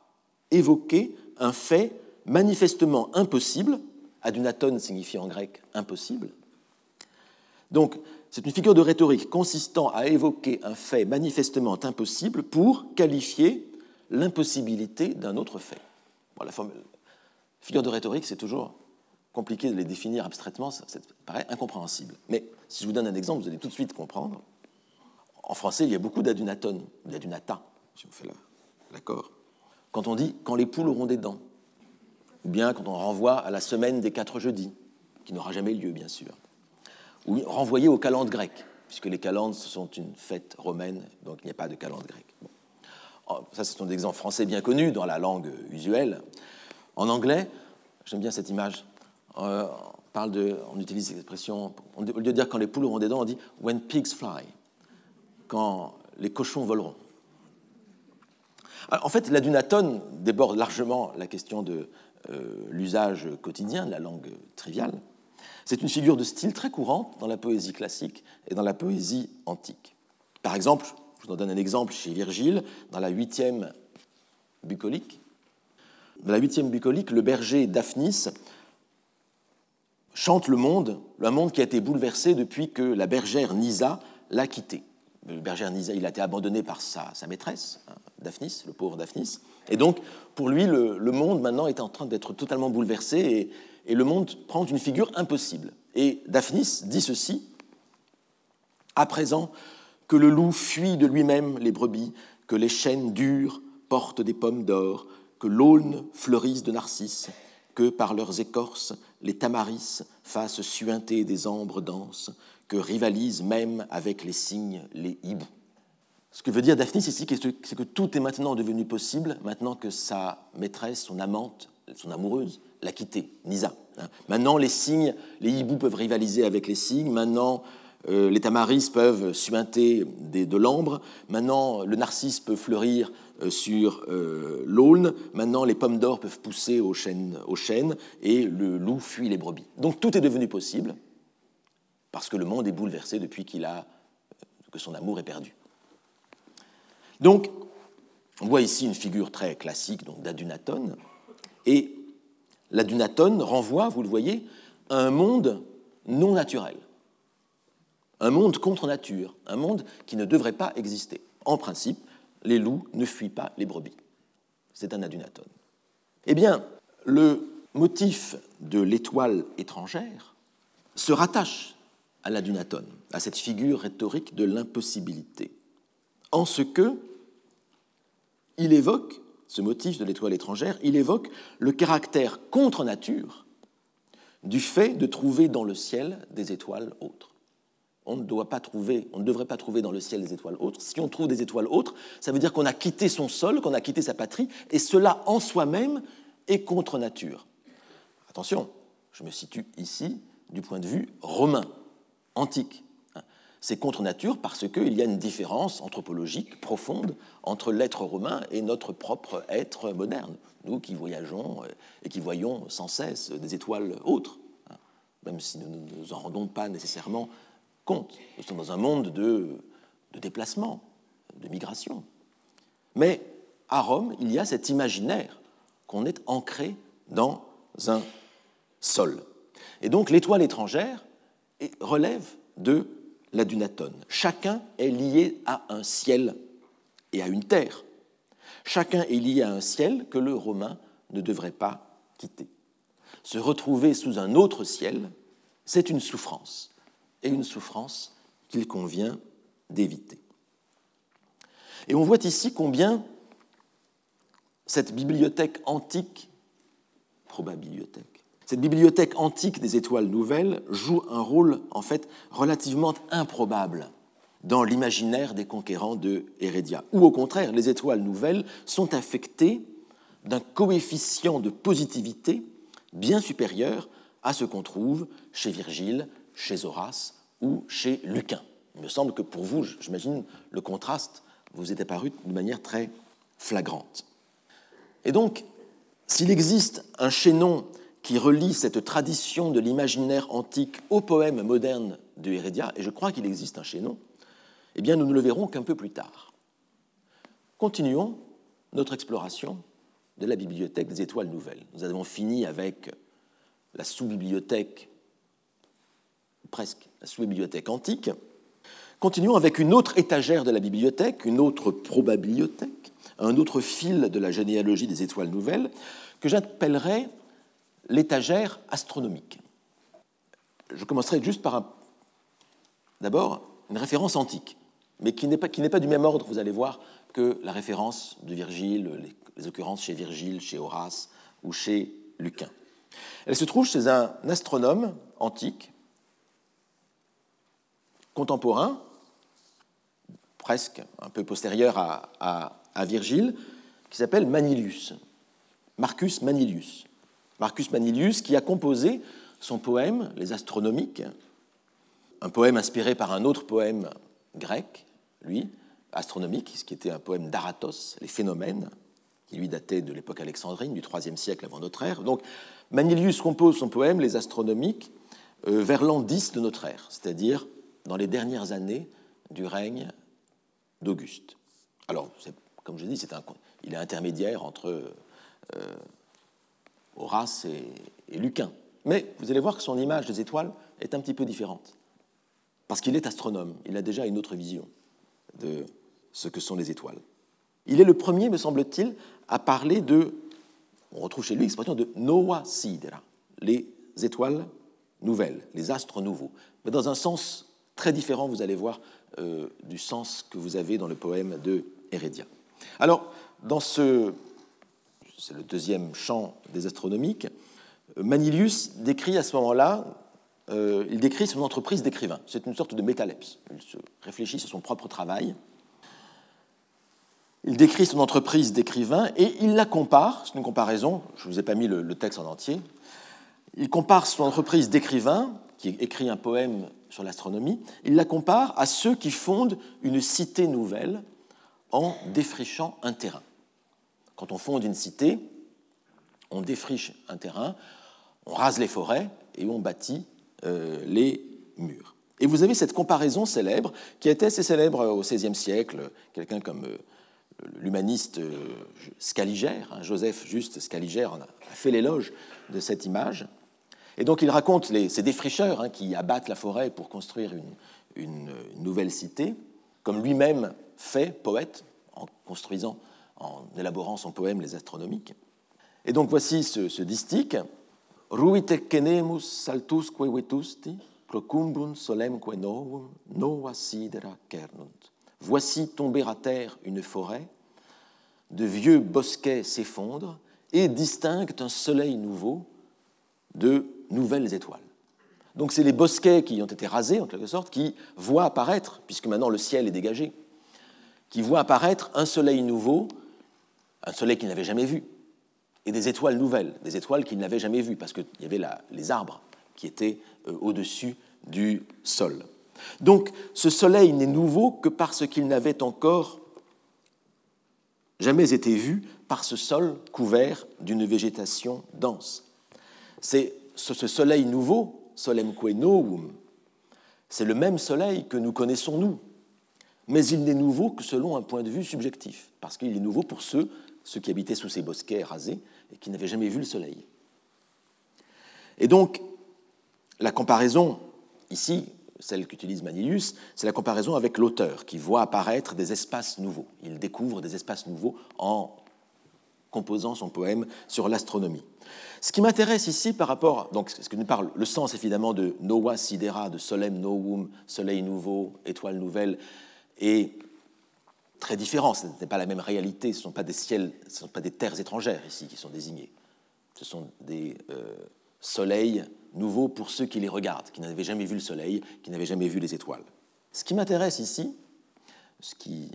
évoquer un fait manifestement impossible. Adunatone signifie en grec impossible. Donc, c'est une figure de rhétorique consistant à évoquer un fait manifestement impossible pour qualifier l'impossibilité d'un autre fait. la figure de rhétorique, c'est toujours compliqué de les définir abstraitement, ça, paraît incompréhensible. Mais si je vous donne un exemple, vous allez tout de suite comprendre. En français, il y a beaucoup d'adunatones, d'adunata, si on fait l'accord. Quand on dit quand les poules auront des dents, ou bien quand on renvoie à la semaine des quatre jeudis, qui n'aura jamais lieu, bien sûr, ou renvoyer aux calendes grecques, puisque les calendes sont une fête romaine, donc il n'y a pas de calendes grecques. Oh, ça, c'est un exemple français bien connu dans la langue usuelle. En anglais, j'aime bien cette image. Euh, on, parle de, on utilise l'expression, au lieu de dire quand les poules auront des dents, on dit when pigs fly, quand les cochons voleront. en fait, la dunatone déborde largement la question de euh, l'usage quotidien de la langue triviale. C'est une figure de style très courante dans la poésie classique et dans la poésie antique. Par exemple, je vous en donne un exemple chez Virgile, dans la huitième bucolique. Dans la huitième bucolique, le berger Daphnis chante le monde, le monde qui a été bouleversé depuis que la bergère Nisa l'a quitté. Le berger Nisa, il a été abandonné par sa, maîtresse, hein, Daphnis, le pauvre Daphnis. Et donc, pour lui, le, monde maintenant est en train d'être totalement bouleversé et, et, le monde prend une figure impossible. Et Daphnis dit ceci À présent que le loup fuit de lui-même les brebis, que les chênes durs portent des pommes d'or, que l'aulne fleurisse de narcisses, que par leurs écorces les tamaris fassent suinter des ambres denses, que rivalisent même avec les cygnes les hiboux. Ce que veut dire Daphnis ici, c'est que tout est maintenant devenu possible, maintenant que sa maîtresse, son amante, son amoureuse, l'a quitté, Nisa. Maintenant, les cygnes, les hiboux peuvent rivaliser avec les cygnes. Euh, les tamaris peuvent suinter de l'ambre. Maintenant, le narcisse peut fleurir euh, sur euh, l'aulne. Maintenant, les pommes d'or peuvent pousser au chêne, au chêne, et le loup fuit les brebis. Donc tout est devenu possible parce que le monde est bouleversé depuis qu'il a que son amour est perdu. Donc, on voit ici une figure très classique d'adunatone, et l'adunatone renvoie, vous le voyez, à un monde non naturel, un monde contre nature, un monde qui ne devrait pas exister. En principe, les loups ne fuient pas les brebis. C'est un adunatone. Eh bien, le motif de l'étoile étrangère se rattache à l'adunatone, à cette figure rhétorique de l'impossibilité, en ce que il évoque, ce motif de l'étoile étrangère, il évoque le caractère contre nature du fait de trouver dans le ciel des étoiles autres on ne, doit pas trouver, on ne devrait pas trouver dans le ciel des étoiles autres. Si on trouve des étoiles autres, ça veut dire qu'on a quitté son sol, qu'on a quitté sa patrie, et cela en soi-même est contre nature. Attention, je me situe ici du point de vue romain, antique. C'est contre nature parce qu'il y a une différence anthropologique profonde entre l'être romain et notre propre être moderne, nous qui voyageons euh, et qui voyons sans cesse des étoiles autres, même si nous ne nous en rendons pas nécessairement compte. Nous sommes dans un monde de, de déplacement, de migration. Mais à Rome, il y a cet imaginaire qu'on est ancré dans un sol. Et donc l'étoile étrangère relève de la dunatone. Chacun est lié à un ciel et à une terre. Chacun est lié à un ciel que le Romain ne devrait pas quitter. Se retrouver sous un autre ciel, c'est une souffrance et une souffrance qu'il convient d'éviter. Et on voit ici combien cette bibliothèque antique, antique des étoiles nouvelles joue un rôle en fait relativement improbable dans l'imaginaire des conquérants de Heredia. Ou au contraire, les étoiles nouvelles sont affectées d'un coefficient de positivité bien supérieur à ce qu'on trouve chez Virgile, chez Horace ou chez Lucain. Il me semble que pour vous, j'imagine, le contraste vous est apparu de manière très flagrante. Et donc, s'il existe un chaînon qui relie cette tradition de l'imaginaire antique au poème moderne de Heredia, et je crois qu'il existe un chaînon, eh bien nous ne le verrons qu'un peu plus tard. Continuons notre exploration de la bibliothèque des étoiles nouvelles. Nous avons fini avec la sous-bibliothèque, presque la sous-bibliothèque antique. Continuons avec une autre étagère de la bibliothèque, une autre probabliothèque, un autre fil de la généalogie des étoiles nouvelles, que j'appellerai l'étagère astronomique. Je commencerai juste par d'abord une référence antique, mais qui n'est pas, pas, du même ordre, vous allez voir, que la référence de Virgile, les, les occurrences chez Virgile, chez Horace ou chez Lucain. Elle se trouve chez un astronome antique, contemporain, presque un peu postérieur à, Virgile, qui s'appelle Manilius, Marcus Manilius. Marcus Manilius qui a composé son poème Les Astronomiques, un poème inspiré par un autre poème grec, lui, astronomique, ce qui était un poème d'Aratos, Les Phénomènes, qui lui datait de l'époque alexandrine, du IIIe siècle avant notre ère. Donc Manilius compose son poème Les Astronomiques euh, vers l'an 10 de notre ère, c'est-à-dire dans les dernières années du règne d'Auguste. Alors, comme je dis, un, il est intermédiaire entre euh, Horace et, Lucain. Mais vous allez voir que son image des étoiles est un petit peu différente. Parce qu'il est astronome, il a déjà une autre vision de ce que sont les étoiles. Il est le premier, me semble-t-il, à parler de, on retrouve chez lui l'expression de Noa Sidera, les étoiles nouvelles, les astres nouveaux. Mais dans un sens très différent, vous allez voir, euh, du sens que vous avez dans le poème de Heredia. Alors, dans ce c'est le deuxième champ des astronomiques, Manilius décrit à ce moment-là, euh, il décrit son entreprise d'écrivain. C'est une sorte de métalepse. Il se réfléchit sur son propre travail. Il décrit son entreprise d'écrivain et il la compare, c'est une comparaison, je ne vous ai pas mis le texte en entier, il compare son entreprise d'écrivain, qui écrit un poème sur l'astronomie, il la compare à ceux qui fondent une cité nouvelle en défrichant un terrain. Quand on fonde une cité, on défriche un terrain, on rase les forêts et on bâtit euh, les murs. Et vous avez cette comparaison célèbre, qui été assez célèbre au XVIe siècle. Quelqu'un comme euh, l'humaniste euh, Scaligère, hein, Joseph Juste Scaligère, a fait l'éloge de cette image. Et donc il raconte ces défricheurs hein, qui abattent la forêt pour construire une nouvelle cité, comme lui-même fait, poète, en construisant en élaborant son poème Les Astronomiques. Et donc voici ce, ce distique. Ruite cenemus saltusque vetusti, procumbum solemque novum, nova sidera cernunt. Voici tomber à terre une forêt, de vieux bosquets s'effondrent et distinguent un soleil nouveau de nouvelles étoiles. Donc c'est les bosquets qui ont été rasés, en quelque sorte, qui voient apparaître, puisque maintenant le ciel est dégagé, qui voient apparaître un soleil nouveau un soleil qu'il n'avait jamais vu, et des étoiles nouvelles, des étoiles qu'il n'avait jamais vues, parce qu'il y avait les arbres qui étaient euh, au-dessus du sol. Donc ce soleil n'est nouveau que parce qu'il n'avait encore jamais été vu par ce sol couvert d'une végétation dense. C'est ce soleil nouveau, solemque novum, c'est le même soleil que nous connaissons nous, mais il n'est nouveau que selon un point de vue subjectif, parce qu'il est nouveau pour ceux ceux qui habitaient sous ces bosquets rasés et qui n'avaient jamais vu le soleil. Et donc, la comparaison, ici, celle qu'utilise Manilius, c'est la comparaison avec l'auteur qui voit apparaître des espaces nouveaux. Il découvre des espaces nouveaux en composant son poème sur l'astronomie. Ce qui m'intéresse ici par rapport, donc ce que nous parle, le sens évidemment de Noah Sidera, de Solem Novum, soleil nouveau, étoile nouvelle, et très différent. Ce n'est pas la même réalité. Ce ne sont pas des ciels, ce ne sont pas des terres étrangères ici qui sont désignées. Ce sont des euh, soleils nouveaux pour ceux qui les regardent, qui n'avaient jamais vu le soleil, qui n'avaient jamais vu les étoiles. Ce qui m'intéresse ici, ce qui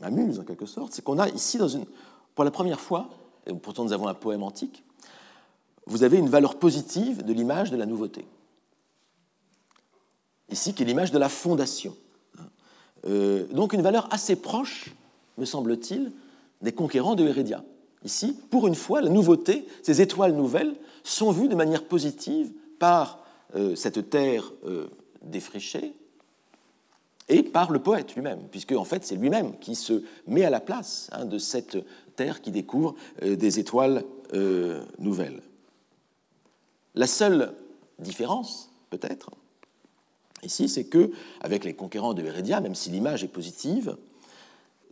m'amuse en quelque sorte, c'est qu'on a ici, pour la première fois, et pourtant nous avons un poème antique, vous avez une valeur positive de l'image de la nouveauté. Ici, qui est l'image de la fondation. donc une valeur assez proche, me semble-t-il, des conquérants de Hérédia. Ici, pour une fois, la nouveauté, ces étoiles nouvelles sont vues de manière positive par cette terre défrichée, et par le poète lui-même, puisque en fait c'est lui-même qui se met à la place hein, de cette terre qui découvre euh, des étoiles euh, nouvelles. La seule différence, peut-être, ici, c'est que, avec les conquérants de Hérédia, même si l'image est positive,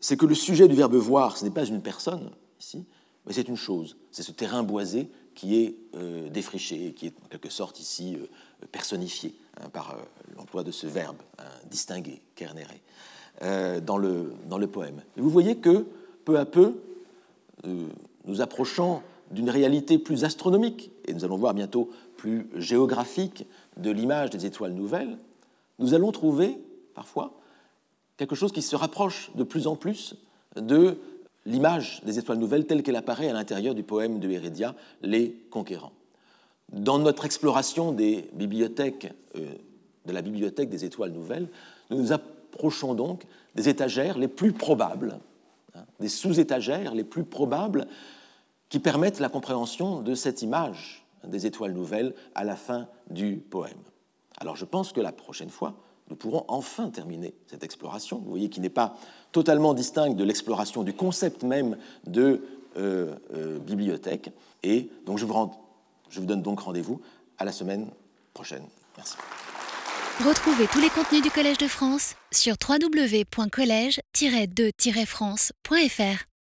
c'est que le sujet du verbe voir, ce n'est pas une personne ici, mais c'est une chose. C'est ce terrain boisé qui est euh, défriché, qui est en quelque sorte ici personnifié hein, par l'emploi de ce verbe hein, distingué, kernere, euh, dans, le, dans le poème. Et vous voyez que peu à peu, euh, nous approchons d'une réalité plus astronomique, et nous allons voir bientôt plus géographique, de l'image des étoiles nouvelles, nous allons trouver parfois quelque chose qui se rapproche de plus en plus de l'image des étoiles nouvelles telle qu'elle apparaît à l'intérieur du poème de Hérédia, Les Conquérants. Dans notre exploration des bibliothèques euh, de la bibliothèque des étoiles nouvelles, nous nous approchons donc des étagères les plus probables, hein, des sous-étagères les plus probables qui permettent la compréhension de cette image des étoiles nouvelles à la fin du poème. Alors je pense que la prochaine fois, nous pourrons enfin terminer cette exploration, vous voyez, qui n'est pas totalement distincte de l'exploration du concept même de euh, euh, bibliothèque. Et donc je vous, donne donc rendez-vous à la semaine prochaine. Merci. Retrouvez tous les contenus du Collège de France sur www.colège-2-france.fr.